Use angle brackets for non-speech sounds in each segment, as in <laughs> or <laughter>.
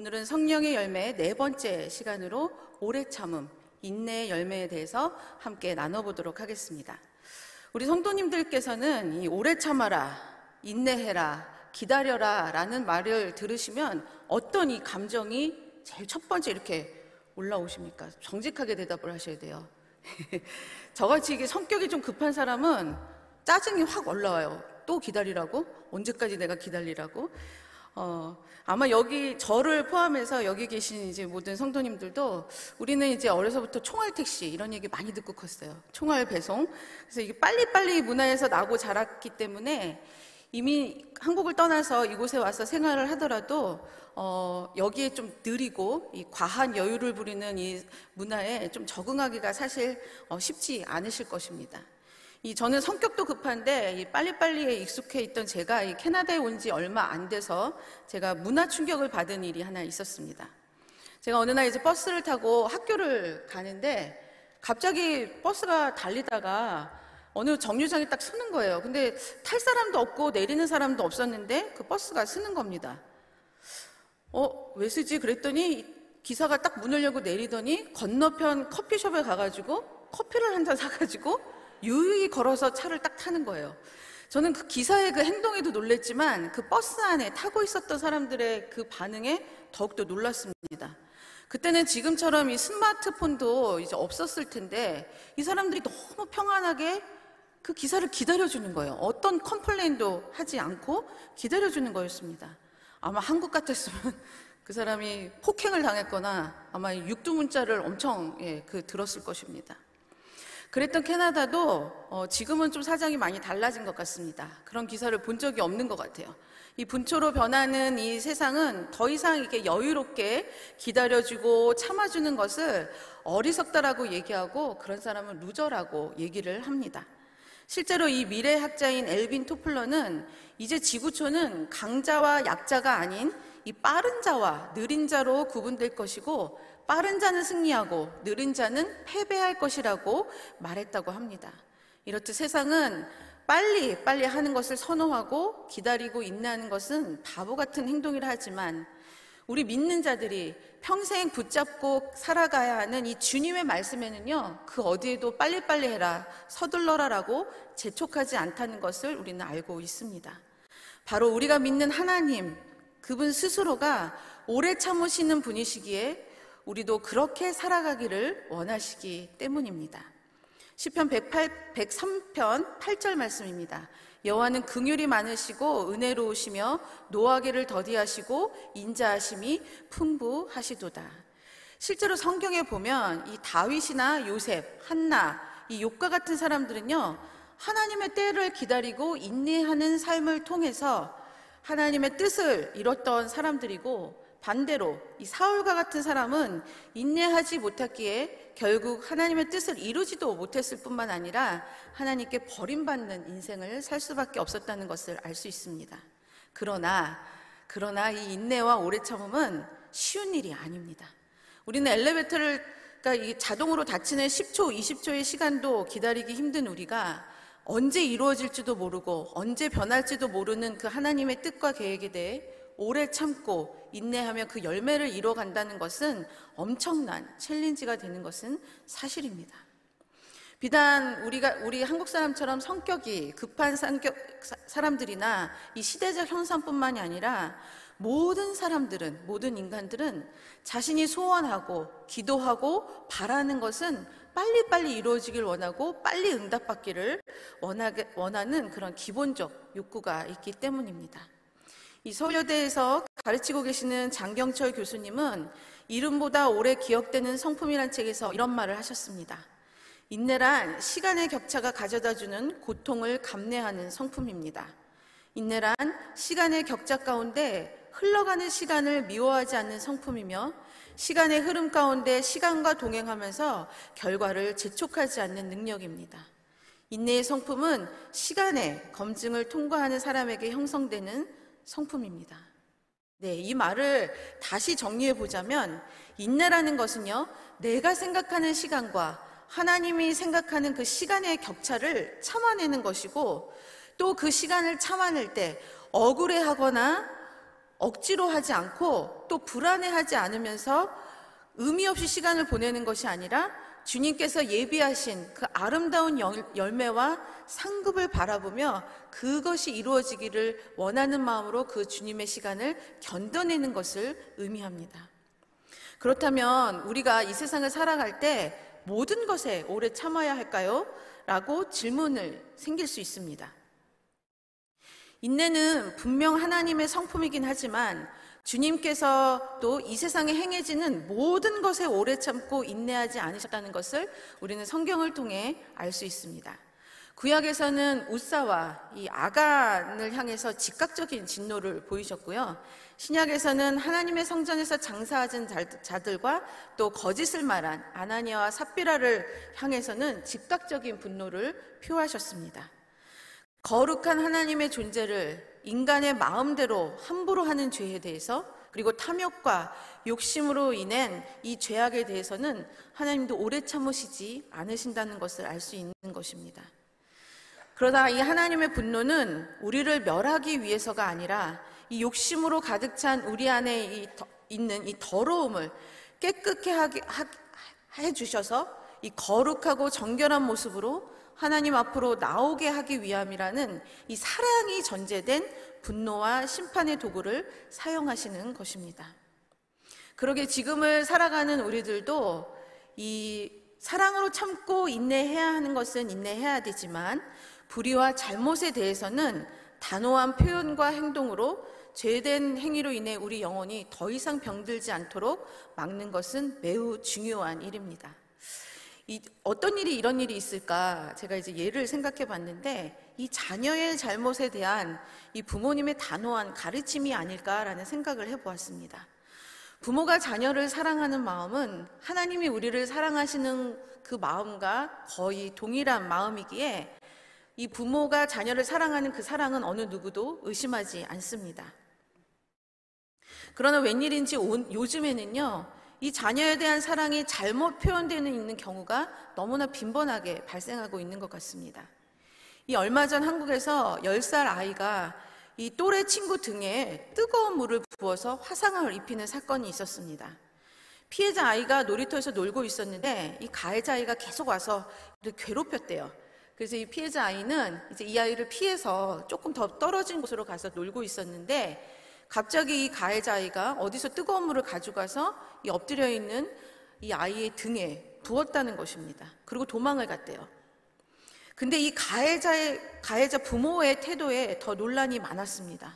오늘은 성령의 열매 네 번째 시간으로 오래 참음, 인내의 열매에 대해서 함께 나눠보도록 하겠습니다. 우리 성도님들께서는 이 오래 참아라, 인내해라, 기다려라 라는 말을 들으시면 어떤 이 감정이 제일 첫 번째 이렇게 올라오십니까? 정직하게 대답을 하셔야 돼요. <laughs> 저같이 이게 성격이 좀 급한 사람은 짜증이 확 올라와요. 또 기다리라고? 언제까지 내가 기다리라고? 어, 아마 여기 저를 포함해서 여기 계신 이제 모든 성도님들도 우리는 이제 어려서부터 총알 택시 이런 얘기 많이 듣고 컸어요. 총알 배송. 그래서 이게 빨리빨리 문화에서 나고 자랐기 때문에 이미 한국을 떠나서 이곳에 와서 생활을 하더라도 어, 여기에 좀 느리고 이 과한 여유를 부리는 이 문화에 좀 적응하기가 사실 어, 쉽지 않으실 것입니다. 이 저는 성격도 급한데 이 빨리빨리에 익숙해 있던 제가 이 캐나다에 온 지 얼마 안 돼서 제가 문화 충격을 받은 일이 하나 있었습니다. 제가 어느 날 이제 버스를 타고 학교를 가는데 갑자기 버스가 달리다가 어느 정류장에 딱 서는 거예요. 근데 탈 사람도 없고 내리는 사람도 없었는데 그 버스가 쓰는 겁니다. 어, 왜 쓰지? 그랬더니 기사가 딱 문을 열고 내리더니 건너편 커피숍에 가가지고 커피를 한 잔 사가지고 유유히 걸어서 차를 딱 타는 거예요. 저는 그 기사의 그 행동에도 놀랬지만 그 버스 안에 타고 있었던 사람들의 그 반응에 더욱더 놀랐습니다. 그때는 지금처럼 이 스마트폰도 이제 없었을 텐데 이 사람들이 너무 평안하게 그 기사를 기다려주는 거예요. 어떤 complain도 하지 않고 기다려주는 거였습니다. 아마 한국 같았으면 <laughs> 그 사람이 폭행을 당했거나 아마 육두문자를 엄청 예, 그 들었을 것입니다. 그랬던 캐나다도 어, 지금은 좀 사정이 많이 달라진 것 같습니다. 그런 기사를 본 적이 없는 것 같아요. 이 분초로 변하는 이 세상은 더 이상 이렇게 여유롭게 기다려주고 참아주는 것을 어리석다라고 얘기하고 그런 사람은 loser라고 얘기를 합니다. 실제로 이 미래학자인 엘빈 토플러는 이제 지구촌은 강자와 약자가 아닌 이 빠른 자와 느린 자로 구분될 것이고 빠른 자는 승리하고 느린 자는 패배할 것이라고 말했다고 합니다. 이렇듯 세상은 빨리 빨리 하는 것을 선호하고 기다리고 인내하는 것은 바보 같은 행동이라 하지만 우리 믿는 자들이 평생 붙잡고 살아가야 하는 이 주님의 말씀에는요, 그 어디에도 빨리빨리 해라, 서둘러라라고 재촉하지 않다는 것을 우리는 알고 있습니다. 바로 우리가 믿는 하나님, 그분 스스로가 오래 참으시는 분이시기에 우리도 그렇게 살아가기를 원하시기 때문입니다. 시편 108, 103편 8절 말씀입니다. 여호와는 긍휼이 많으시고 은혜로우시며 노하기를 더디하시고 인자하심이 풍부하시도다. 실제로 성경에 보면 이 다윗이나 요셉, 한나, 이 욕과 같은 사람들은요 하나님의 때를 기다리고 인내하는 삶을 통해서 하나님의 뜻을 이뤘던 사람들이고 반대로 이 사울과 같은 사람은 인내하지 못했기에 결국 하나님의 뜻을 이루지도 못했을 뿐만 아니라 하나님께 버림받는 인생을 살 수밖에 없었다는 것을 알 수 있습니다. 그러나 그러나 이 인내와 오래 참음은 쉬운 일이 아닙니다. 우리는 엘리베이터를 그러니까 자동으로 닫히는 10초, 20초의 시간도 기다리기 힘든 우리가 언제 이루어질지도 모르고 언제 변할지도 모르는 그 하나님의 뜻과 계획에 대해 오래 참고 인내하며 그 열매를 이뤄 간다는 것은 엄청난 챌린지가 되는 것은 사실입니다. 비단 우리가 우리 한국 사람처럼 성격이 급한 성격 사람들이나 이 시대적 현상뿐만이 아니라 모든 사람들은 모든 인간들은 자신이 소원하고 기도하고 바라는 것은 빨리빨리 이루어지길 원하고 빨리 응답받기를 원하게, 원하는 그런 기본적 욕구가 있기 때문입니다. 이 서울여대에서 가르치고 계시는 장경철 교수님은 이름보다 오래 기억되는 성품이란 책에서 이런 말을 하셨습니다. 인내란 시간의 격차가 가져다 주는 고통을 감내하는 성품입니다. 인내란 시간의 격차 가운데 흘러가는 시간을 미워하지 않는 성품이며 시간의 흐름 가운데 시간과 동행하면서 결과를 재촉하지 않는 능력입니다. 인내의 성품은 시간의 검증을 통과하는 사람에게 형성되는 성품입니다. 네, 이 말을 다시 정리해 보자면 인내라는 것은요, 내가 생각하는 시간과 하나님이 생각하는 그 시간의 격차를 참아내는 것이고 또 그 시간을 참아낼 때 억울해 하거나 억지로 하지 않고 또 불안해하지 않으면서 의미 없이 시간을 보내는 것이 아니라 주님께서 예비하신 그 아름다운 열- 열매와 상급을 바라보며 그것이 이루어지기를 원하는 마음으로 그 주님의 시간을 견뎌내는 것을 의미합니다. 그렇다면 우리가 이 세상을 살아갈 때 모든 것에 오래 참아야 할까요? 라고 질문을 생길 수 있습니다. 인내는 분명 하나님의 성품이긴 하지만 주님께서 또 이 세상에 행해지는 모든 것에 오래 참고 인내하지 않으셨다는 것을 우리는 성경을 통해 알 수 있습니다. 구약에서는 우사와 이 아간을 향해서 즉각적인 진노를 보이셨고요. 신약에서는 하나님의 성전에서 장사하던 자- 자들과 또 거짓을 말한 아나니아와 삽비라를 향해서는 즉각적인 분노를 표하셨습니다. 거룩한 하나님의 존재를 인간의 마음대로 함부로 하는 죄에 대해서 그리고 탐욕과 욕심으로 인한 이 죄악에 대해서는 하나님도 오래 참으시지 않으신다는 것을 알 수 있는 것입니다. 그러나 이 하나님의 분노는 우리를 멸하기 위해서가 아니라 이 욕심으로 가득 찬 우리 안에 이 더- 있는 이 더러움을 깨끗게 하게 하- 해 주셔서 이 거룩하고 정결한 모습으로 하나님 앞으로 나오게 하기 위함이라는 이 사랑이 전제된 분노와 심판의 도구를 사용하시는 것입니다. 그러게 지금을 살아가는 우리들도 이 사랑으로 참고 인내해야 하는 것은 인내해야 되지만 불의와 잘못에 대해서는 단호한 표현과 행동으로 죄된 행위로 인해 우리 영혼이 더 이상 병들지 않도록 막는 것은 매우 중요한 일입니다. 이, 어떤 일이 이런 일이 있을까 제가 이제 예를 생각해 봤는데 이 자녀의 잘못에 대한 이 부모님의 단호한 가르침이 아닐까라는 생각을 해 보았습니다. 부모가 자녀를 사랑하는 마음은 하나님이 우리를 사랑하시는 그 마음과 거의 동일한 마음이기에 이 부모가 자녀를 사랑하는 그 사랑은 어느 누구도 의심하지 않습니다. 그러나 웬일인지 온- 요즘에는요, 이 자녀에 대한 사랑이 잘못 표현되는 있는 경우가 너무나 빈번하게 발생하고 있는 것 같습니다. 이 얼마 전 한국에서 10살 아이가 이 또래 친구 등에 뜨거운 물을 부어서 화상을 입히는 사건이 있었습니다. 피해자 아이가 놀이터에서 놀고 있었는데 이 가해자 아이가 계속 와서 괴롭혔대요. 그래서 이 피해자 아이는 이제 이 아이를 피해서 조금 더 떨어진 곳으로 가서 놀고 있었는데 갑자기 이 가해자 아이가 어디서 뜨거운 물을 가져가서 이 엎드려 있는 이 아이의 등에 부었다는 것입니다. 그리고 도망을 갔대요. 근데 이 가해자의 가해자 부모의 태도에 더 논란이 많았습니다.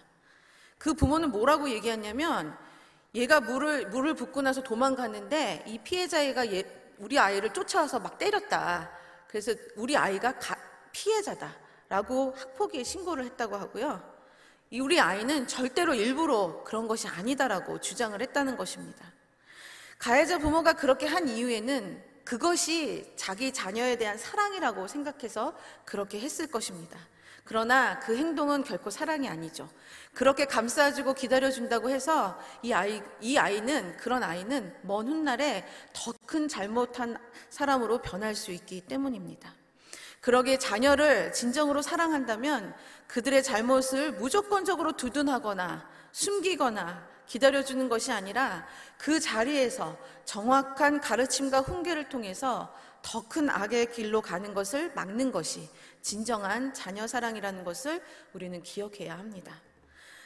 그 부모는 뭐라고 얘기했냐면 얘가 물을 물을 붓고 나서 도망갔는데 이 피해자애가 얘, 우리 아이를 쫓아와서 막 때렸다. 그래서 우리 아이가 가- 피해자다 라고 학폭위에 신고를 했다고 하고요. 이 우리 아이는 절대로 일부러 그런 것이 아니다라고 주장을 했다는 것입니다. 가해자 부모가 그렇게 한 이유에는 그것이 자기 자녀에 대한 사랑이라고 생각해서 그렇게 했을 것입니다. 그러나 그 행동은 결코 사랑이 아니죠. 그렇게 감싸주고 기다려준다고 해서 이 아이, 이 아이는, 그런 아이는 먼 훗날에 더 큰 잘못한 사람으로 변할 수 있기 때문입니다. 그러기에 자녀를 진정으로 사랑한다면 그들의 잘못을 무조건적으로 두둔하거나 숨기거나 기다려주는 것이 아니라 그 자리에서 정확한 가르침과 훈계를 통해서 더 큰 악의 길로 가는 것을 막는 것이 진정한 자녀 사랑이라는 것을 우리는 기억해야 합니다.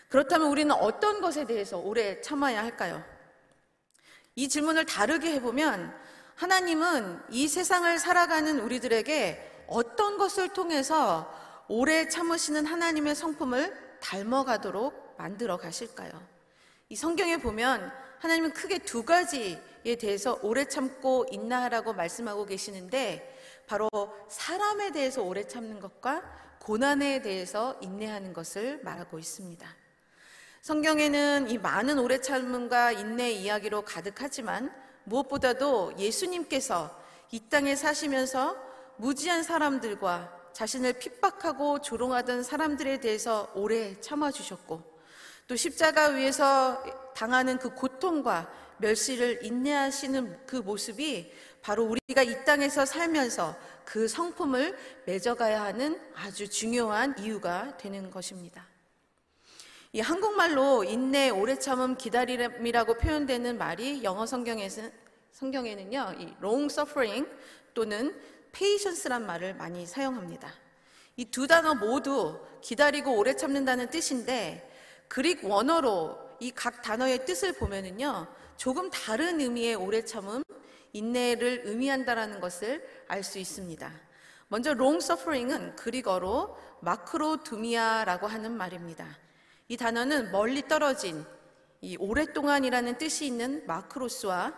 그렇다면 우리는 어떤 것에 대해서 오래 참아야 할까요? 이 질문을 다르게 해보면 하나님은 이 세상을 살아가는 우리들에게 어떤 것을 통해서 오래 참으시는 하나님의 성품을 닮아가도록 만들어 가실까요? 이 성경에 보면 하나님은 크게 두 가지에 대해서 오래 참고 인나하라고 말씀하고 계시는데 바로 사람에 대해서 오래 참는 것과 고난에 대해서 인내하는 것을 말하고 있습니다. 성경에는 이 많은 오래 참음과 인내 이야기로 가득하지만 무엇보다도 예수님께서 이 땅에 사시면서 무지한 사람들과 자신을 핍박하고 조롱하던 사람들에 대해서 오래 참아주셨고 또 십자가 위에서 당하는 그 고통과 멸시를 인내하시는 그 모습이 바로 우리가 이 땅에서 살면서 그 성품을 맺어가야 하는 아주 중요한 이유가 되는 것입니다. 이 한국말로 인내, 오래 참음, 기다림이라고 표현되는 말이 영어 성경에는, 성경에는요, 이 long suffering 또는 patience란 말을 많이 사용합니다. 이 두 단어 모두 기다리고 오래 참는다는 뜻인데 그릭 원어로 이 각 단어의 뜻을 보면은요, 조금 다른 의미의 오래 참음, 인내를 의미한다라는 것을 알 수 있습니다. 먼저 long suffering은 그리거로 마크로두미아라고 하는 말입니다. 이 단어는 멀리 떨어진 이 오랫동안이라는 뜻이 있는 마크로스와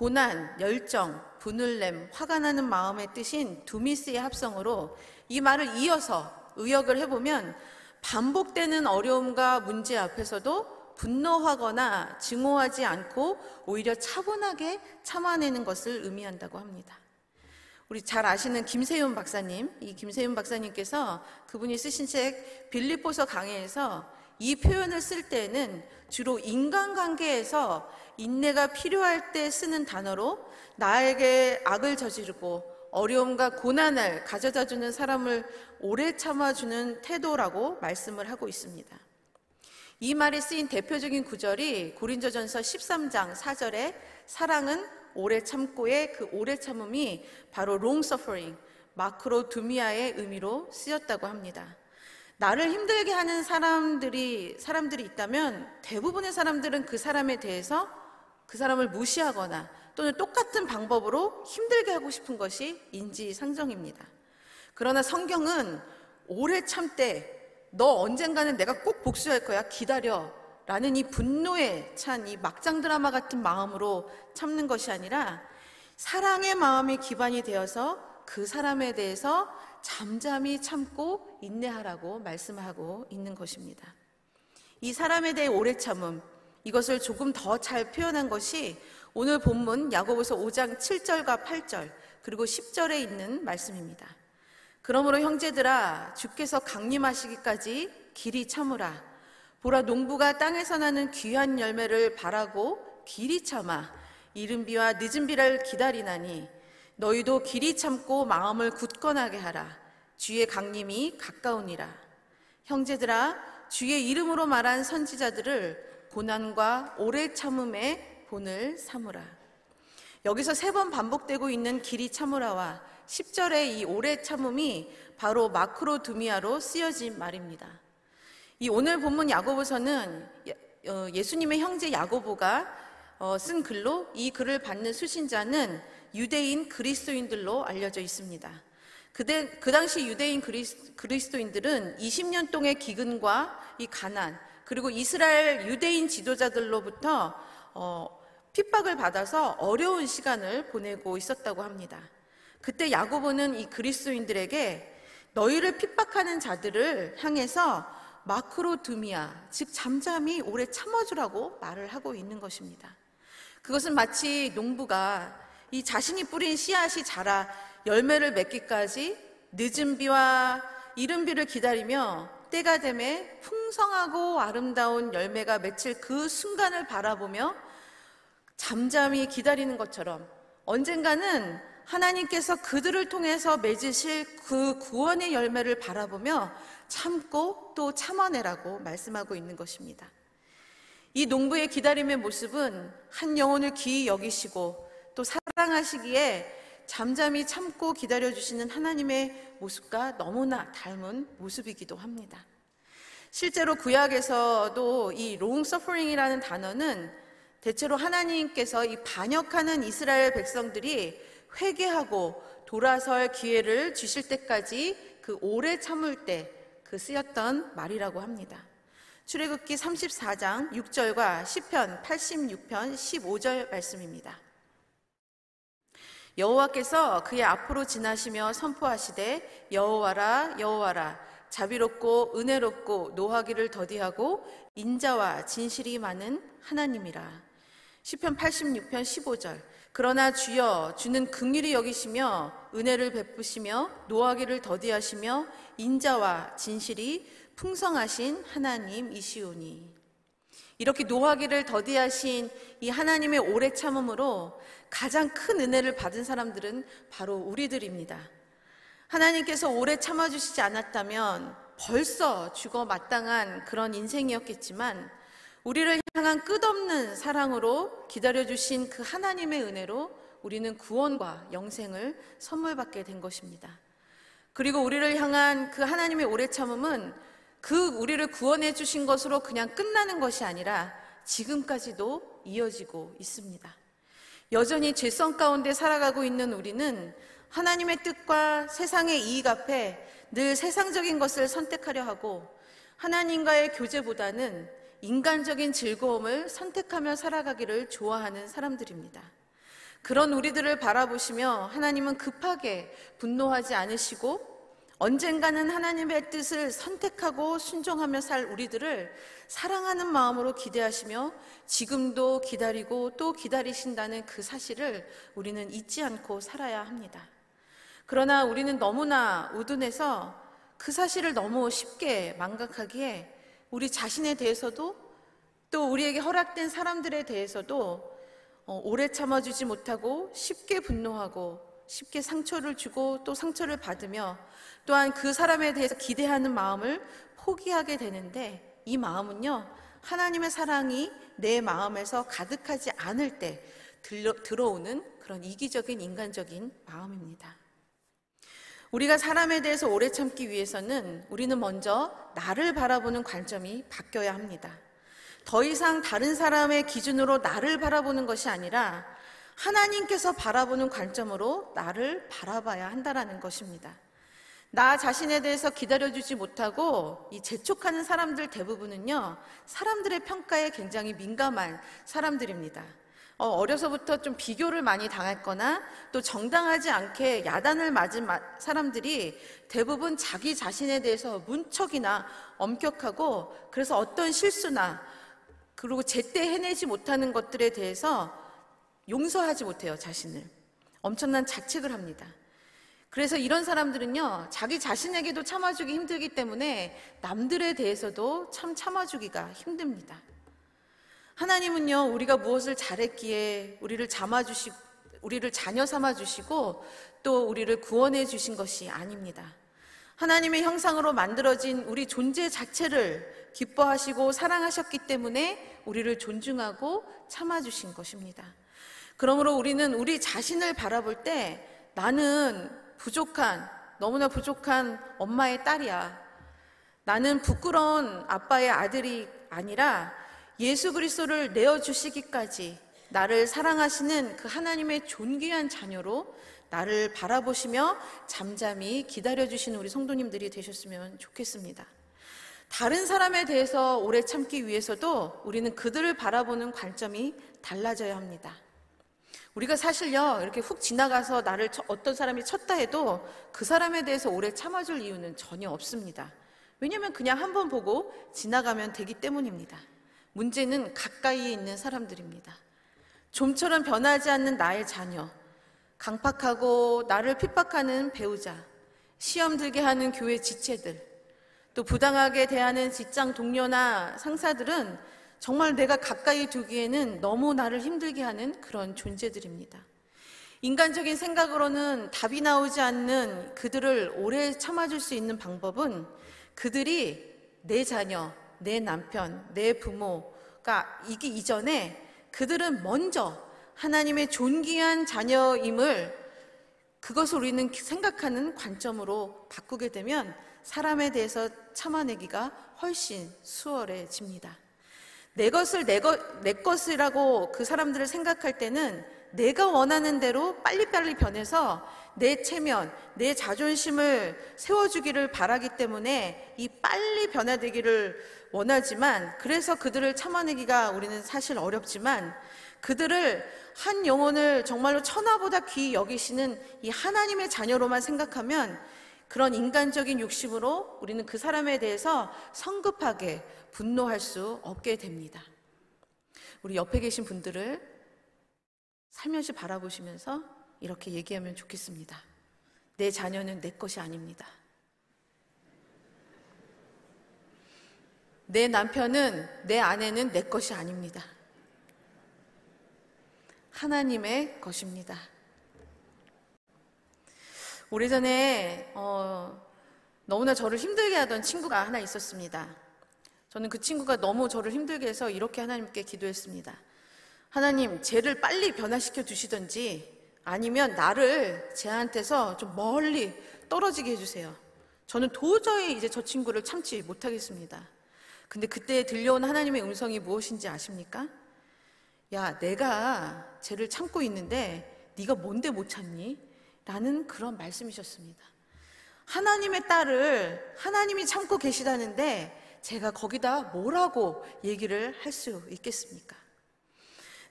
고난, 열정, 분을 냄, 화가 나는 마음의 뜻인 두미스의 합성으로 이 말을 이어서 의역을 해보면 반복되는 어려움과 문제 앞에서도 분노하거나 증오하지 않고 오히려 차분하게 참아내는 것을 의미한다고 합니다. 우리 잘 아시는 김세윤 박사님, 이 김세윤 박사님께서 그분이 쓰신 책 빌립보서 강해에서 이 표현을 쓸 때는 주로 인간관계에서 인내가 필요할 때 쓰는 단어로 나에게 악을 저지르고 어려움과 고난을 가져다 주는 사람을 오래 참아주는 태도라고 말씀을 하고 있습니다. 이 말에 쓰인 대표적인 구절이 고린저전서 13장 4절에 사랑은 오래 참고의 그 오래 참음이 바로 suffering, 마크로 두미아의 의미로 쓰였다고 합니다. 나를 힘들게 하는 사람들이 사람들이 있다면 대부분의 사람들은 그 사람에 대해서 그 사람을 무시하거나 또는 똑같은 방법으로 힘들게 하고 싶은 것이 인지상정입니다. 그러나 성경은 오래 참되 너 언젠가는 내가 꼭 복수할 거야 기다려 라는 이 분노에 찬 이 막장 드라마 같은 마음으로 참는 것이 아니라 사랑의 마음이 기반이 되어서 그 사람에 대해서 잠잠히 참고 인내하라고 말씀하고 있는 것입니다. 이 사람에 대해 오래 참음, 이것을 조금 더 잘 표현한 것이 오늘 본문 야고보서 5장 7절과 8절 그리고 10절에 있는 말씀입니다. 그러므로 형제들아 주께서 강림하시기까지 길이 참으라 보라 농부가 땅에서 나는 귀한 열매를 바라고 길이 참아 이른 비와 늦은 비를 기다리나니 너희도 길이 참고 마음을 굳건하게 하라. 주의 강림이 가까우니라. 형제들아 주의 이름으로 말한 선지자들을 고난과 오래 참음의 본을 삼으라. 여기서 세 번 반복되고 있는 길이 참으라와 10절의 이 오래 참음이 바로 마크로 두미아로 쓰여진 말입니다. 이 오늘 본문 야고보서는 어, 예수님의 형제 야고보가 어, 쓴 글로 이 글을 받는 수신자는 유대인 그리스도인들로 알려져 있습니다. 그때, 그 당시 유대인 그리스, 도인들은 20년 동의 기근과 이 가난 그리고 이스라엘 유대인 지도자들로부터 어, 핍박을 받아서 어려운 시간을 보내고 있었다고 합니다. 그때 야고보는 이 그리스도인들에게 너희를 핍박하는 자들을 향해서 마크로두미아, 즉 잠잠히 오래 참아주라고 말을 하고 있는 것입니다. 그것은 마치 농부가 이 자신이 뿌린 씨앗이 자라 열매를 맺기까지 늦은 비와 이른 비를 기다리며 때가 되매 풍성하고 아름다운 열매가 맺힐 그 순간을 바라보며 잠잠히 기다리는 것처럼 언젠가는 하나님께서 그들을 통해서 맺으실 그 구원의 열매를 바라보며 참고 또 참아내라고 말씀하고 있는 것입니다. 이 농부의 기다림의 모습은 한 영혼을 귀히 여기시고 또 사랑하시기에 잠잠히 참고 기다려주시는 하나님의 모습과 너무나 닮은 모습이기도 합니다. 실제로 구약에서도 이 long suffering이라는 단어는 대체로 하나님께서 이 반역하는 이스라엘 백성들이 회개하고 돌아설 기회를 주실 때까지 그 오래 참을 때 그 쓰였던 말이라고 합니다. 출애굽기 34장 6절과 10편 86편 15절 말씀입니다. 여호와께서 그의 앞으로 지나시며 선포하시되 여호와라 여호와라 자비롭고 은혜롭고 노하기를 더디하고 인자와 진실이 많은 하나님이라. 시편 86편 15절 그러나 주여 주는 긍휼히 여기시며 은혜를 베푸시며 노하기를 더디하시며 인자와 진실이 풍성하신 하나님이시오니 이렇게 노하기를 더디하신 이 하나님의 오래 참음으로 가장 큰 은혜를 받은 사람들은 바로 우리들입니다. 하나님께서 오래 참아주시지 않았다면 벌써 죽어 마땅한 그런 인생이었겠지만 우리를 향한 끝없는 사랑으로 기다려주신 그 하나님의 은혜로 우리는 구원과 영생을 선물 받게 된 것입니다. 그리고 우리를 향한 그 하나님의 오래 참음은 그 우리를 구원해 주신 것으로 그냥 끝나는 것이 아니라 지금까지도 이어지고 있습니다. 여전히 죄성 가운데 살아가고 있는 우리는 하나님의 뜻과 세상의 이익 앞에 늘 세상적인 것을 선택하려 하고 하나님과의 교제보다는 인간적인 즐거움을 선택하며 살아가기를 좋아하는 사람들입니다. 그런 우리들을 바라보시며 하나님은 급하게 분노하지 않으시고 언젠가는 하나님의 뜻을 선택하고 순종하며 살 우리들을 사랑하는 마음으로 기대하시며 지금도 기다리고 또 기다리신다는 그 사실을 우리는 잊지 않고 살아야 합니다. 그러나 우리는 너무나 우둔해서 그 사실을 너무 쉽게 망각하기에 우리 자신에 대해서도 또 우리에게 허락된 사람들에 대해서도 어, 오래 참아주지 못하고 쉽게 분노하고 쉽게 상처를 주고 또 상처를 받으며 또한 그 사람에 대해서 기대하는 마음을 포기하게 되는데 이 마음은요 하나님의 사랑이 내 마음에서 가득하지 않을 때 들어오는 그런 이기적인 인간적인 마음입니다. 우리가 사람에 대해서 오래 참기 위해서는 우리는 먼저 나를 바라보는 관점이 바뀌어야 합니다. 더 이상 다른 사람의 기준으로 나를 바라보는 것이 아니라 하나님께서 바라보는 관점으로 나를 바라봐야 한다라는 것입니다. 나 자신에 대해서 기다려주지 못하고 이 재촉하는 사람들 대부분은요, 사람들의 평가에 굉장히 민감한 사람들입니다. 어, 어려서부터 좀 비교를 많이 당했거나 또 정당하지 않게 야단을 맞은 사람들이 대부분 자기 자신에 대해서 문척이나 엄격하고 그래서 어떤 실수나 그리고 제때 해내지 못하는 것들에 대해서 용서하지 못해요, 자신을. 엄청난 자책을 합니다. 그래서 이런 사람들은요, 자기 자신에게도 참아주기 힘들기 때문에 남들에 대해서도 참 참아주기가 힘듭니다. 하나님은요, 우리가 무엇을 잘했기에 우리를 참아주시고, 우리를 자녀 삼아주시고 또 우리를 구원해 주신 것이 아닙니다. 하나님의 형상으로 만들어진 우리 존재 자체를 기뻐하시고 사랑하셨기 때문에 우리를 존중하고 참아주신 것입니다. 그러므로 우리는 우리 자신을 바라볼 때 나는 부족한, 너무나 부족한 엄마의 딸이야. 나는 부끄러운 아빠의 아들이 아니라 예수 그리스도를 내어 주시기까지 나를 사랑하시는 그 하나님의 존귀한 자녀로 나를 바라보시며 잠잠히 기다려 주시는 우리 성도님들이 되셨으면 좋겠습니다. 다른 사람에 대해서 오래 참기 위해서도 우리는 그들을 바라보는 관점이 달라져야 합니다. 우리가 사실요, 이렇게 훅 지나가서 나를 어떤 사람이 쳤다 해도 그 사람에 대해서 오래 참아줄 이유는 전혀 없습니다. 왜냐면 그냥 한 번 보고 지나가면 되기 때문입니다. 문제는 가까이에 있는 사람들입니다. 좀처럼 변하지 않는 나의 자녀, 강팍하고 나를 핍박하는 배우자, 시험 들게 하는 교회 지체들, 또 부당하게 대하는 직장 동료나 상사들은 정말 내가 가까이 두기에는 너무 나를 힘들게 하는 그런 존재들입니다. 인간적인 생각으로는 답이 나오지 않는 그들을 오래 참아줄 수 있는 방법은 그들이 내 자녀, 내 남편, 내 부모가 이기 이전에 그들은 먼저 하나님의 존귀한 자녀임을 그것을 우리는 생각하는 관점으로 바꾸게 되면 사람에 대해서 참아내기가 훨씬 수월해집니다. 내 것을 내, 것, 내 것이라고 그 사람들을 생각할 때는 내가 원하는 대로 빨리빨리 변해서 내 체면, 내 자존심을 세워주기를 바라기 때문에 이 빨리 변화되기를 원하지만 그래서 그들을 참아내기가 우리는 사실 어렵지만 그들을 한 영혼을 정말로 천하보다 귀히 여기시는 이 하나님의 자녀로만 생각하면 그런 인간적인 욕심으로 우리는 그 사람에 대해서 성급하게 분노할 수 없게 됩니다. 우리 옆에 계신 분들을 살며시 바라보시면서 이렇게 얘기하면 좋겠습니다. 내 자녀는 내 것이 아닙니다. 내 남편은, 내 아내는 내 것이 아닙니다. 하나님의 것입니다. 오래전에, 어, 너무나 저를 힘들게 하던 친구가 하나 있었습니다. 저는 그 친구가 너무 저를 힘들게 해서 이렇게 하나님께 기도했습니다. 하나님, 쟤를 빨리 변화시켜 주시던지 아니면 나를 쟤한테서 좀 멀리 떨어지게 해주세요. 저는 도저히 이제 저 친구를 참지 못하겠습니다. 근데 그때 들려온 하나님의 음성이 무엇인지 아십니까? 야, 내가 쟤를 참고 있는데 네가 뭔데 못 참니? 라는 그런 말씀이셨습니다. 하나님의 딸을 하나님이 참고 계시다는데 제가 거기다 뭐라고 얘기를 할 수 있겠습니까?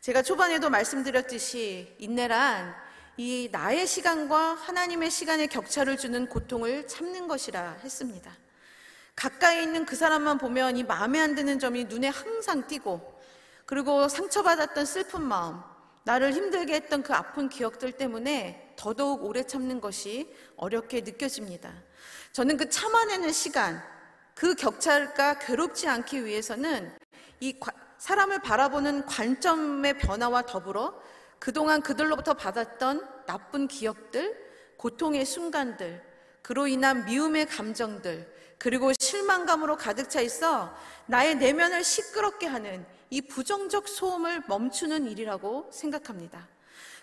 제가 초반에도 말씀드렸듯이 인내란 이 나의 시간과 하나님의 시간의 격차를 주는 고통을 참는 것이라 했습니다. 가까이 있는 그 사람만 보면 이 마음에 안 드는 점이 눈에 항상 띄고 그리고 상처받았던 슬픈 마음, 나를 힘들게 했던 그 아픈 기억들 때문에 더더욱 오래 참는 것이 어렵게 느껴집니다. 저는 그 참아내는 시간, 그 격차가 괴롭지 않기 위해서는 이 사람을 바라보는 관점의 변화와 더불어 그동안 그들로부터 받았던 나쁜 기억들, 고통의 순간들, 그로 인한 미움의 감정들, 그리고 실망감으로 가득 차 있어 나의 내면을 시끄럽게 하는 이 부정적 소음을 멈추는 일이라고 생각합니다.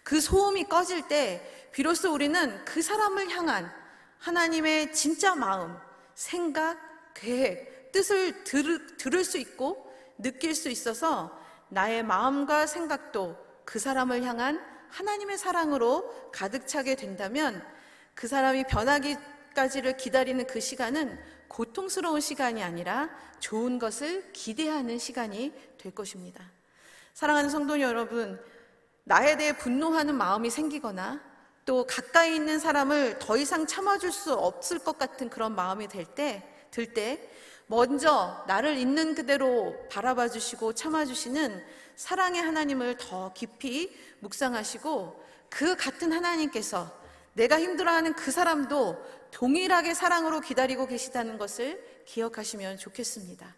그 소음이 꺼질 때 비로소 우리는 그 사람을 향한 하나님의 진짜 마음, 생각, 계획, 뜻을 들, 들을 수 있고 느낄 수 있어서 나의 마음과 생각도 그 사람을 향한 하나님의 사랑으로 가득 차게 된다면 그 사람이 변하기까지를 기다리는 그 시간은 고통스러운 시간이 아니라 좋은 것을 기대하는 시간이 될 것입니다. 사랑하는 성도 여러분, 나에 대해 분노하는 마음이 생기거나 또 가까이 있는 사람을 더 이상 참아줄 수 없을 것 같은 그런 마음이 될 때, 들 때, 먼저 나를 있는 그대로 바라봐 주시고 참아 주시는 사랑의 하나님을 더 깊이 묵상하시고 그 같은 하나님께서 내가 힘들어하는 그 사람도 동일하게 사랑으로 기다리고 계시다는 것을 기억하시면 좋겠습니다.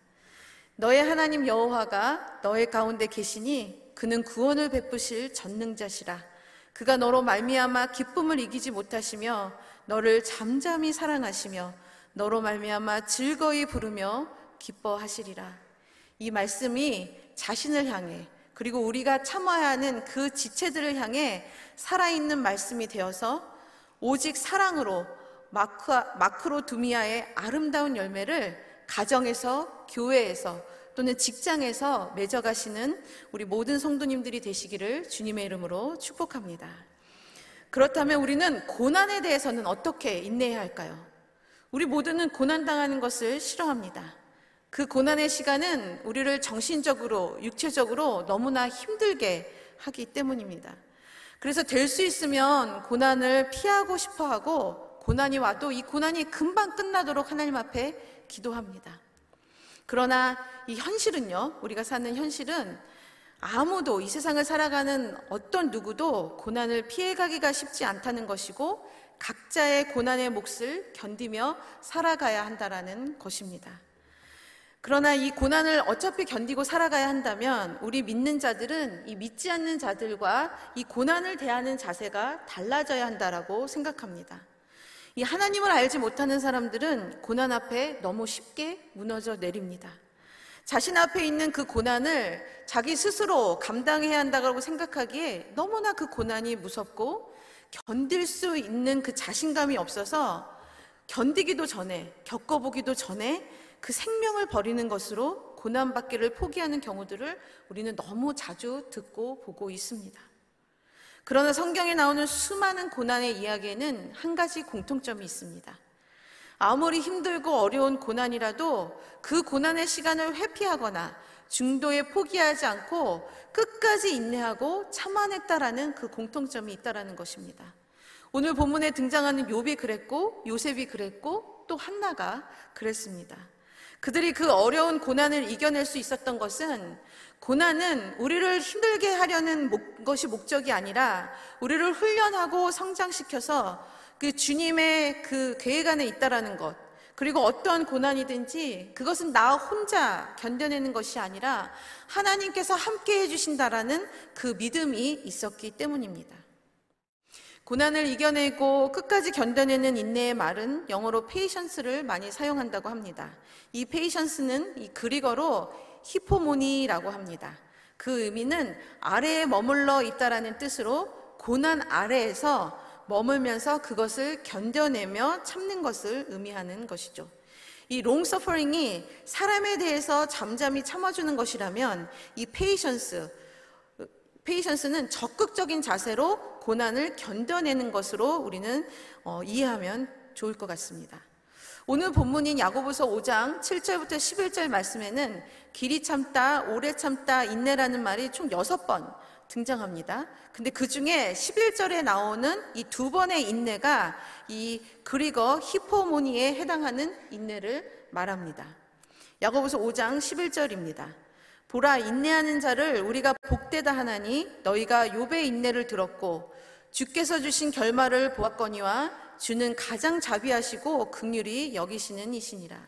너의 하나님 여호와가 너의 가운데 계시니 그는 구원을 베푸실 전능자시라. 그가 너로 말미암아 기쁨을 이기지 못하시며 너를 잠잠히 사랑하시며 너로 말미암아 즐거이 부르며 기뻐하시리라. 이 말씀이 자신을 향해 그리고 우리가 참아야 하는 그 지체들을 향해 살아있는 말씀이 되어서 오직 사랑으로 마크, 마크로 두미아의 아름다운 열매를 가정에서, 교회에서 또는 직장에서 맺어가시는 우리 모든 성도님들이 되시기를 주님의 이름으로 축복합니다. 그렇다면 우리는 고난에 대해서는 어떻게 인내해야 할까요? 우리 모두는 고난당하는 것을 싫어합니다. 그 고난의 시간은 우리를 정신적으로, 육체적으로 너무나 힘들게 하기 때문입니다. 그래서 될 수 있으면 고난을 피하고 싶어 하고 고난이 와도 이 고난이 금방 끝나도록 하나님 앞에 기도합니다. 그러나 이 현실은요, 우리가 사는 현실은 아무도 이 세상을 살아가는 어떤 누구도 고난을 피해가기가 쉽지 않다는 것이고 각자의 고난의 몫을 견디며 살아가야 한다라는 것입니다. 그러나 이 고난을 어차피 견디고 살아가야 한다면 우리 믿는 자들은 이 믿지 않는 자들과 이 고난을 대하는 자세가 달라져야 한다라고 생각합니다. 이 하나님을 알지 못하는 사람들은 고난 앞에 너무 쉽게 무너져 내립니다. 자신 앞에 있는 그 고난을 자기 스스로 감당해야 한다고 생각하기에 너무나 그 고난이 무섭고 견딜 수 있는 그 자신감이 없어서 견디기도 전에, 겪어보기도 전에 그 생명을 버리는 것으로 고난받기를 포기하는 경우들을 우리는 너무 자주 듣고 보고 있습니다. 그러나 성경에 나오는 수많은 고난의 이야기에는 한 가지 공통점이 있습니다. 아무리 힘들고 어려운 고난이라도 그 고난의 시간을 회피하거나 중도에 포기하지 않고 끝까지 인내하고 참아냈다라는 그 공통점이 있다라는 것입니다. 오늘 본문에 등장하는 욥이 그랬고 요셉이 그랬고 또 한나가 그랬습니다. 그들이 그 어려운 고난을 이겨낼 수 있었던 것은 고난은 우리를 힘들게 하려는 목, 것이 목적이 아니라 우리를 훈련하고 성장시켜서 그 주님의 그 계획 안에 있다라는 것. 그리고 어떤 고난이든지 그것은 나 혼자 견뎌내는 것이 아니라 하나님께서 함께 해주신다라는 그 믿음이 있었기 때문입니다. 고난을 이겨내고 끝까지 견뎌내는 인내의 말은 영어로 patience를 많이 사용한다고 합니다. 이 patience는 이 그리거로 히포모니라고 합니다. 그 의미는 아래에 머물러 있다라는 뜻으로 고난 아래에서 머물면서 그것을 견뎌내며 참는 것을 의미하는 것이죠. 이 long-suffering이 사람에 대해서 잠잠히 참아주는 것이라면 이 patience, patience는 적극적인 자세로 고난을 견뎌내는 것으로 우리는 어, 이해하면 좋을 것 같습니다. 오늘 본문인 야고보서 5장 7절부터 11절 말씀에는 길이 참다, 오래 참다, 인내라는 말이 총 6번 등장합니다. 근데 그 중에 11절에 나오는 이 두 번의 인내가 이 그리거 히포모니에 해당하는 인내를 말합니다. 야고보서 5장 11절입니다. 보라 인내하는 자를 우리가 복되다 하나니 너희가 욥의 인내를 들었고 주께서 주신 결말을 보았거니와 주는 가장 자비하시고 극률이 여기시는 이시니라.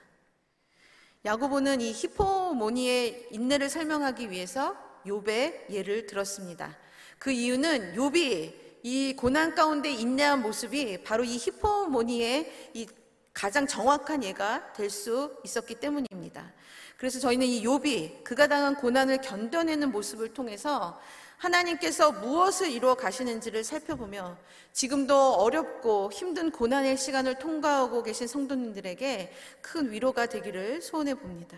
야고보는 이 히포모니의 인내를 설명하기 위해서 욥의 예를 들었습니다. 그 이유는 욥이 이 고난 가운데 인내한 모습이 바로 이 히포모니의 이 가장 정확한 예가 될 수 있었기 때문입니다. 그래서 저희는 이 욥이 그가 당한 고난을 견뎌내는 모습을 통해서 하나님께서 무엇을 이루어 가시는지를 살펴보며 지금도 어렵고 힘든 고난의 시간을 통과하고 계신 성도님들에게 큰 위로가 되기를 소원해 봅니다.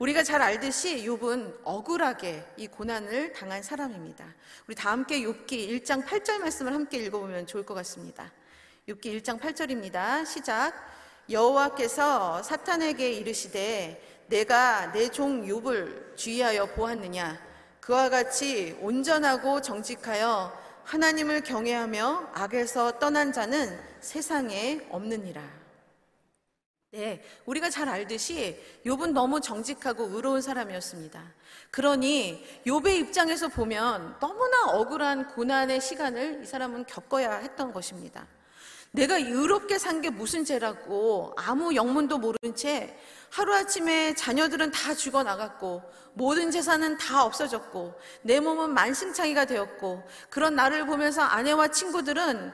우리가 잘 알듯이 욥은 억울하게 이 고난을 당한 사람입니다. 우리 다 함께 욥기 1장 8절 말씀을 함께 읽어보면 좋을 것 같습니다. 욥기 1장 8절입니다. 시작. 여호와께서 사탄에게 이르시되 내가 내 종 욥을 주의하여 보았느냐 그와 같이 온전하고 정직하여 하나님을 경외하며 악에서 떠난 자는 세상에 없느니라. 네, 우리가 잘 알듯이 욥은 너무 정직하고 의로운 사람이었습니다. 그러니 욥의 입장에서 보면 너무나 억울한 고난의 시간을 이 사람은 겪어야 했던 것입니다. 내가 의롭게 산 게 무슨 죄라고 아무 영문도 모른 채 하루아침에 자녀들은 다 죽어 나갔고 모든 재산은 다 없어졌고 내 몸은 만신창이가 되었고 그런 나를 보면서 아내와 친구들은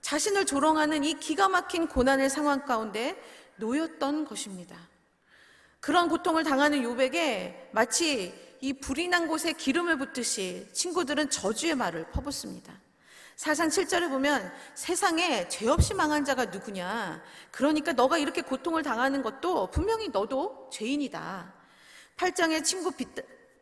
자신을 조롱하는 이 기가 막힌 고난의 상황 가운데 놓였던 것입니다. 그런 고통을 당하는 요백에 마치 이 불이 난 곳에 기름을 붓듯이 친구들은 저주의 말을 퍼붓습니다. 사상 7절에 보면 세상에 죄 없이 망한 자가 누구냐. 그러니까 너가 이렇게 고통을 당하는 것도 분명히 너도 죄인이다. 8장의 친구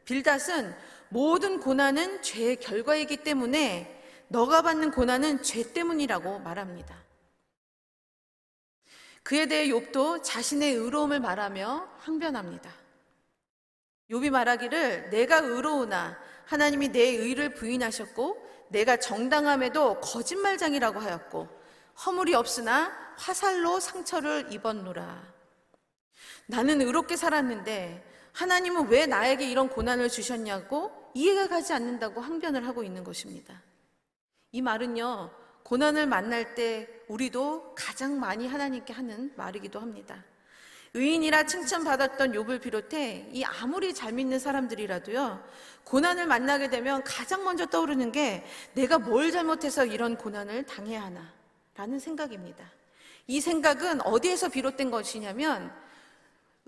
빌닷은 모든 고난은 죄의 결과이기 때문에 너가 받는 고난은 죄 때문이라고 말합니다. 그에 대해 욥도 자신의 의로움을 말하며 항변합니다. 욥이 말하기를 내가 의로우나 하나님이 내 의를 부인하셨고 내가 정당함에도 거짓말장이라고 하였고 허물이 없으나 화살로 상처를 입었노라. 나는 의롭게 살았는데 하나님은 왜 나에게 이런 고난을 주셨냐고 이해가 가지 않는다고 항변을 하고 있는 것입니다. 이 말은요, 고난을 만날 때 우리도 가장 많이 하나님께 하는 말이기도 합니다. 의인이라 칭찬받았던 욥을 비롯해 이 아무리 잘 믿는 사람들이라도요. 고난을 만나게 되면 가장 먼저 떠오르는 게 내가 뭘 잘못해서 이런 고난을 당해야 하나 라는 생각입니다. 이 생각은 어디에서 비롯된 것이냐면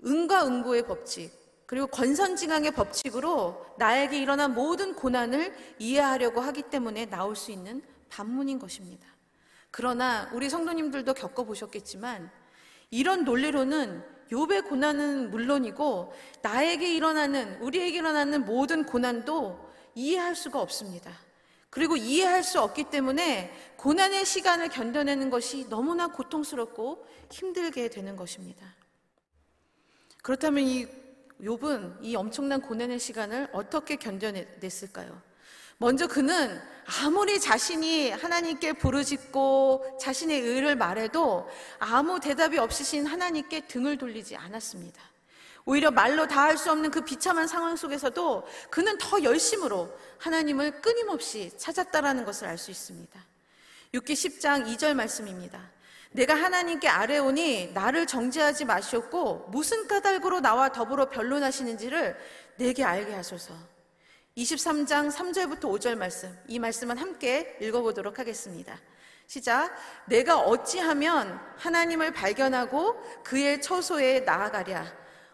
응과 응보의 법칙 그리고 권선징악의 법칙으로 나에게 일어난 모든 고난을 이해하려고 하기 때문에 나올 수 있는 반문인 것입니다. 그러나 우리 성도님들도 겪어보셨겠지만 이런 논리로는 욥의 고난은 물론이고 나에게 일어나는 우리에게 일어나는 모든 고난도 이해할 수가 없습니다. 그리고 이해할 수 없기 때문에 고난의 시간을 견뎌내는 것이 너무나 고통스럽고 힘들게 되는 것입니다. 그렇다면 이 욥은 이 엄청난 고난의 시간을 어떻게 견뎌냈을까요? 먼저 그는 아무리 자신이 하나님께 부르짖고 자신의 의를 말해도 아무 대답이 없으신 하나님께 등을 돌리지 않았습니다. 오히려 말로 다 할 수 없는 그 비참한 상황 속에서도 그는 더 열심으로 하나님을 끊임없이 찾았다라는 것을 알 수 있습니다. 6기 10장 2절 말씀입니다. 내가 하나님께 아뢰오니 나를 정죄하지 마시옵고 무슨 까닭으로 나와 더불어 변론하시는지를 내게 알게 하소서. 23장 3절부터 5절 말씀, 이 말씀은 함께 읽어보도록 하겠습니다. 시작. 내가 어찌하면 하나님을 발견하고 그의 처소에 나아가랴.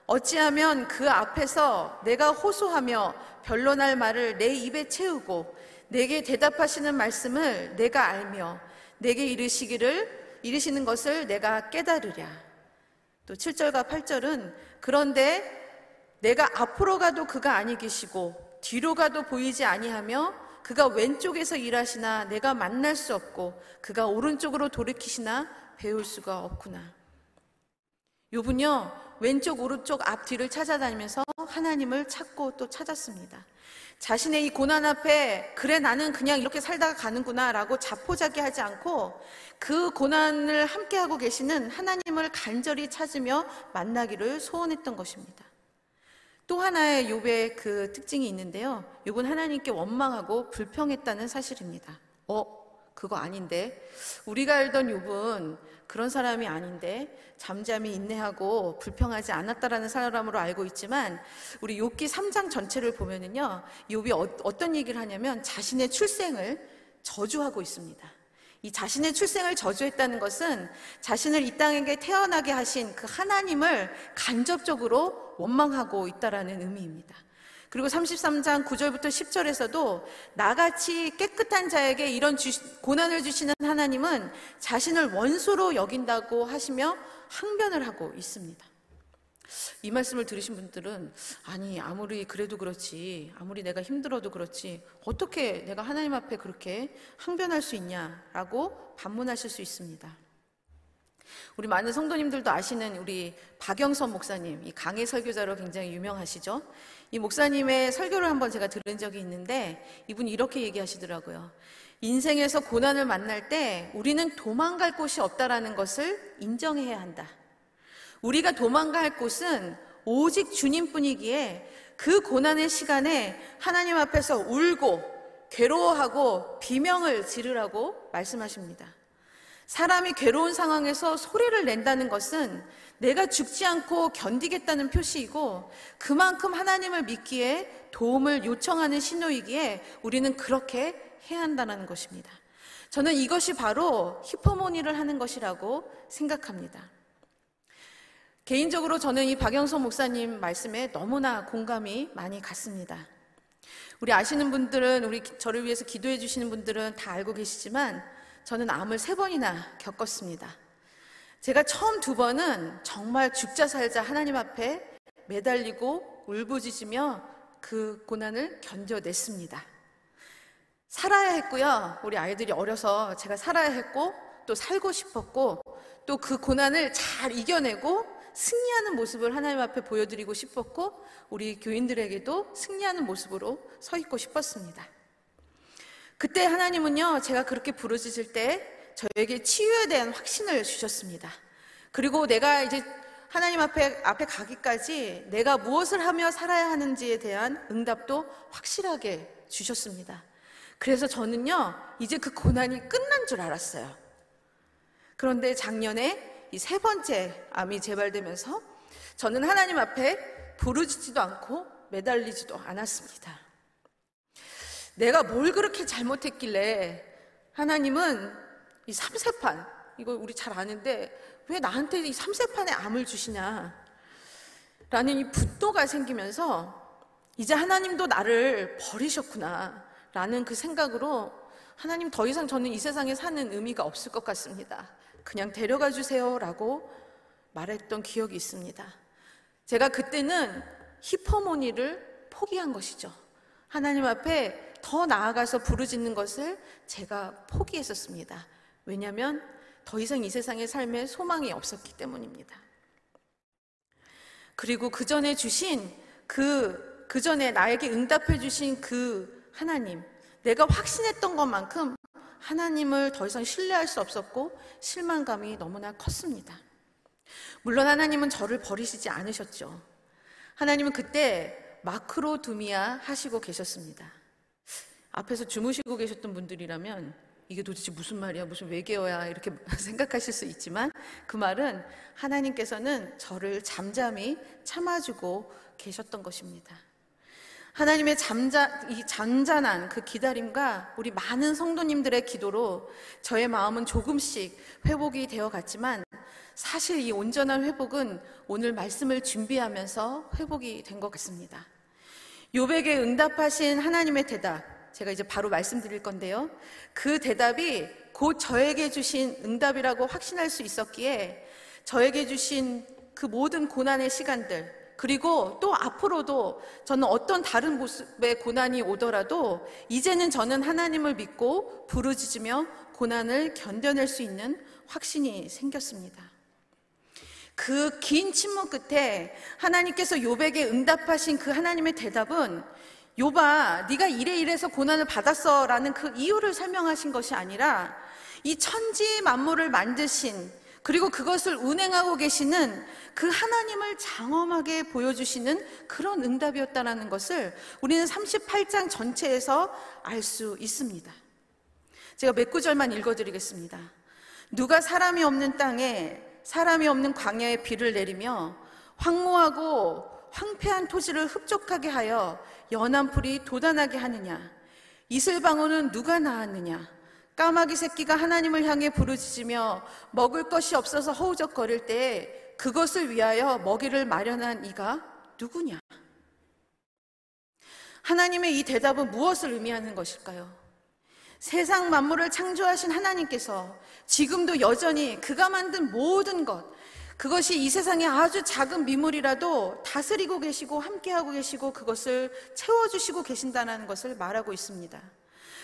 어찌하면 그 앞에서 내가 호소하며 변론할 말을 내 입에 채우고 내게 대답하시는 말씀을 내가 알며 내게 이르시기를 이르시는 것을 내가 깨달으랴. 또 7절과 8절은 그런데 내가 앞으로 가도 그가 아니 계시고 뒤로 가도 보이지 아니하며 그가 왼쪽에서 일하시나 내가 만날 수 없고 그가 오른쪽으로 돌이키시나 배울 수가 없구나. 요분요 왼쪽 오른쪽 앞 뒤를 찾아다니면서 하나님을 찾고 또 찾았습니다. 자신의 이 고난 앞에 그래 나는 그냥 이렇게 살다가 가는구나라고 자포자기하지 않고 그 고난을 함께하고 계시는 하나님을 간절히 찾으며 만나기를 소원했던 것입니다. 또 하나의 욥의 그 특징이 있는데요. 욥은 하나님께 원망하고 불평했다는 사실입니다. 어, 그거 아닌데. 우리가 알던 욥은 그런 사람이 아닌데 잠잠히 인내하고 불평하지 않았다라는 사람으로 알고 있지만 우리 욥기 3장 전체를 보면은요. 욥이 어, 어떤 얘기를 하냐면 자신의 출생을 저주하고 있습니다. 이 자신의 출생을 저주했다는 것은 자신을 이 땅에게 태어나게 하신 그 하나님을 간접적으로 원망하고 있다라는 의미입니다. 그리고 33장 9절부터 10절에서도 나같이 깨끗한 자에게 이런 주, 고난을 주시는 하나님은 자신을 원수로 여긴다고 하시며 항변을 하고 있습니다. 이 말씀을 들으신 분들은 아니 아무리 그래도 그렇지 아무리 내가 힘들어도 그렇지 어떻게 내가 하나님 앞에 그렇게 항변할 수 있냐라고 반문하실 수 있습니다. 우리 많은 성도님들도 아시는 우리 박영선 목사님, 이 강의 설교자로 굉장히 유명하시죠. 이 목사님의 설교를 한번 제가 들은 적이 있는데 이분이 이렇게 얘기하시더라고요. 인생에서 고난을 만날 때 우리는 도망갈 곳이 없다라는 것을 인정해야 한다. 우리가 도망갈 곳은 오직 주님뿐이기에 그 고난의 시간에 하나님 앞에서 울고 괴로워하고 비명을 지르라고 말씀하십니다. 사람이 괴로운 상황에서 소리를 낸다는 것은 내가 죽지 않고 견디겠다는 표시이고 그만큼 하나님을 믿기에 도움을 요청하는 신호이기에 우리는 그렇게 해야 한다는 것입니다. 저는 이것이 바로 히포모니를 하는 것이라고 생각합니다. 개인적으로 저는 이 박영선 목사님 말씀에 너무나 공감이 많이 갔습니다. 우리 아시는 분들은 우리 저를 위해서 기도해 주시는 분들은 다 알고 계시지만 저는 암을 세 번이나 겪었습니다. 제가 처음 두 번은 정말 죽자 살자 하나님 앞에 매달리고 울부짖으며 그 고난을 견뎌냈습니다. 살아야 했고요. 우리 아이들이 어려서 제가 살아야 했고 또 살고 싶었고 또 그 고난을 잘 이겨내고 승리하는 모습을 하나님 앞에 보여드리고 싶었고 우리 교인들에게도 승리하는 모습으로 서 있고 싶었습니다. 그때 하나님은요, 제가 그렇게 부르짖을 때 저에게 치유에 대한 확신을 주셨습니다. 그리고 내가 이제 하나님 앞에, 앞에 가기까지 내가 무엇을 하며 살아야 하는지에 대한 응답도 확실하게 주셨습니다. 그래서 저는요, 이제 그 고난이 끝난 줄 알았어요. 그런데 작년에 이 세 번째 암이 재발되면서 저는 하나님 앞에 부르짖지도 않고 매달리지도 않았습니다. 내가 뭘 그렇게 잘못했길래 하나님은 이 삼세판, 이거 우리 잘 아는데 왜 나한테 이 삼세판에 암을 주시냐? 라는 이 분노가 생기면서 이제 하나님도 나를 버리셨구나. 라는 그 생각으로 하나님 더 이상 저는 이 세상에 사는 의미가 없을 것 같습니다. 그냥 데려가 주세요. 라고 말했던 기억이 있습니다. 제가 그때는 히퍼모니를 포기한 것이죠. 하나님 앞에 더 나아가서 부르짖는 것을 제가 포기했었습니다. 왜냐하면 더 이상 이 세상의 삶에 소망이 없었기 때문입니다. 그리고 그 전에 주신 그, 그 전에 나에게 응답해 주신 그 하나님, 내가 확신했던 것만큼 하나님을 더 이상 신뢰할 수 없었고 실망감이 너무나 컸습니다. 물론 하나님은 저를 버리시지 않으셨죠. 하나님은 그때 마크로 두미아 하시고 계셨습니다. 앞에서 주무시고 계셨던 분들이라면 이게 도대체 무슨 말이야, 무슨 외계어야 이렇게 <laughs> 생각하실 수 있지만 그 말은 하나님께서는 저를 잠잠히 참아주고 계셨던 것입니다. 하나님의 잠자, 이 잔잔한 그 기다림과 우리 많은 성도님들의 기도로 저의 마음은 조금씩 회복이 되어 갔지만 사실 이 온전한 회복은 오늘 말씀을 준비하면서 회복이 된 것 같습니다. 요백에 응답하신 하나님의 대답, 제가 이제 바로 말씀드릴 건데요. 그 대답이 곧 저에게 주신 응답이라고 확신할 수 있었기에 저에게 주신 그 모든 고난의 시간들, 그리고 또 앞으로도 저는 어떤 다른 모습의 고난이 오더라도 이제는 저는 하나님을 믿고 부르짖으며 고난을 견뎌낼 수 있는 확신이 생겼습니다. 그 긴 침묵 끝에 하나님께서 요백에 응답하신 그 하나님의 대답은 요바 네가 이래 이래서 고난을 받았어라는 그 이유를 설명하신 것이 아니라 이 천지 만물을 만드신 그리고 그것을 운행하고 계시는 그 하나님을 장엄하게 보여주시는 그런 응답이었다는 것을 우리는 38장 전체에서 알 수 있습니다. 제가 몇 구절만 읽어드리겠습니다. 누가 사람이 없는 땅에 사람이 없는 광야에 비를 내리며 황무하고 황폐한 토지를 흡족하게 하여 연한 풀이 돋아나게 하느냐? 이슬 방울은 누가 낳았느냐? 까마귀 새끼가 하나님을 향해 부르짖으며 먹을 것이 없어서 허우적거릴 때 그것을 위하여 먹이를 마련한 이가 누구냐? 하나님의 이 대답은 무엇을 의미하는 것일까요? 세상 만물을 창조하신 하나님께서 지금도 여전히 그가 만든 모든 것, 그것이 이 세상의 아주 작은 미물이라도 다스리고 계시고 함께하고 계시고 그것을 채워주시고 계신다는 것을 말하고 있습니다.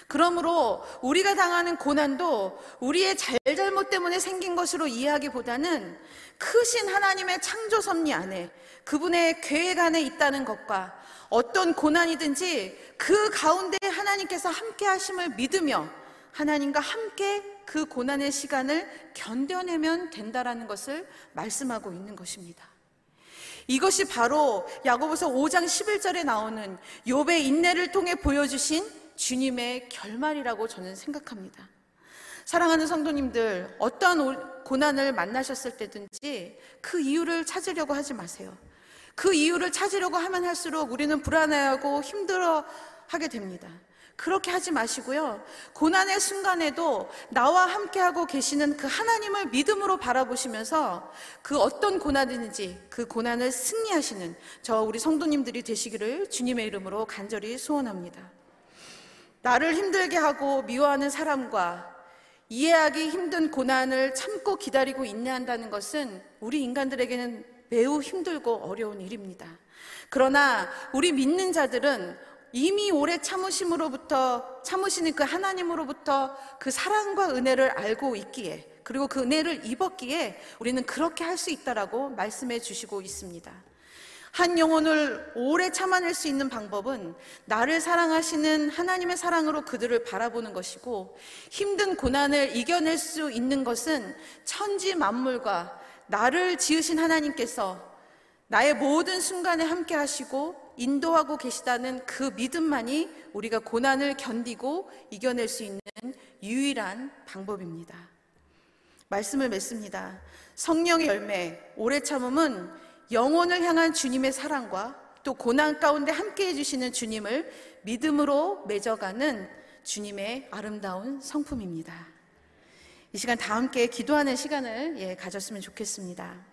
그러므로 우리가 당하는 고난도 우리의 잘잘못 때문에 생긴 것으로 이해하기보다는 크신 하나님의 창조 섭리 안에 그분의 계획 안에 있다는 것과 어떤 고난이든지 그 가운데 하나님께서 함께 하심을 믿으며 하나님과 함께 그 고난의 시간을 견뎌내면 된다라는 것을 말씀하고 있는 것입니다. 이것이 바로 야고보서 5장 11절에 나오는 욥의 인내를 통해 보여주신 주님의 결말이라고 저는 생각합니다. 사랑하는 성도님들, 어떠한 고난을 만나셨을 때든지 그 이유를 찾으려고 하지 마세요. 그 이유를 찾으려고 하면 할수록 우리는 불안해하고 힘들어 하게 됩니다. 그렇게 하지 마시고요. 고난의 순간에도 나와 함께하고 계시는 그 하나님을 믿음으로 바라보시면서 그 어떤 고난이든지 그 고난을 승리하시는 저 우리 성도님들이 되시기를 주님의 이름으로 간절히 소원합니다. 나를 힘들게 하고 미워하는 사람과 이해하기 힘든 고난을 참고 기다리고 인내한다는 것은 우리 인간들에게는 매우 힘들고 어려운 일입니다. 그러나 우리 믿는 자들은 이미 오래 참으심으로부터 참으시는 그 하나님으로부터 그 사랑과 은혜를 알고 있기에 그리고 그 은혜를 입었기에 우리는 그렇게 할 수 있다라고 말씀해 주시고 있습니다. 한 영혼을 오래 참아낼 수 있는 방법은 나를 사랑하시는 하나님의 사랑으로 그들을 바라보는 것이고 힘든 고난을 이겨낼 수 있는 것은 천지 만물과 나를 지으신 하나님께서 나의 모든 순간에 함께 하시고 인도하고 계시다는 그 믿음만이 우리가 고난을 견디고 이겨낼 수 있는 유일한 방법입니다. 말씀을 맺습니다. 성령의 열매, 오래 참음은 영혼을 향한 주님의 사랑과 또 고난 가운데 함께 해주시는 주님을 믿음으로 맺어가는 주님의 아름다운 성품입니다. 이 시간 다 함께 기도하는 시간을 예, 가졌으면 좋겠습니다.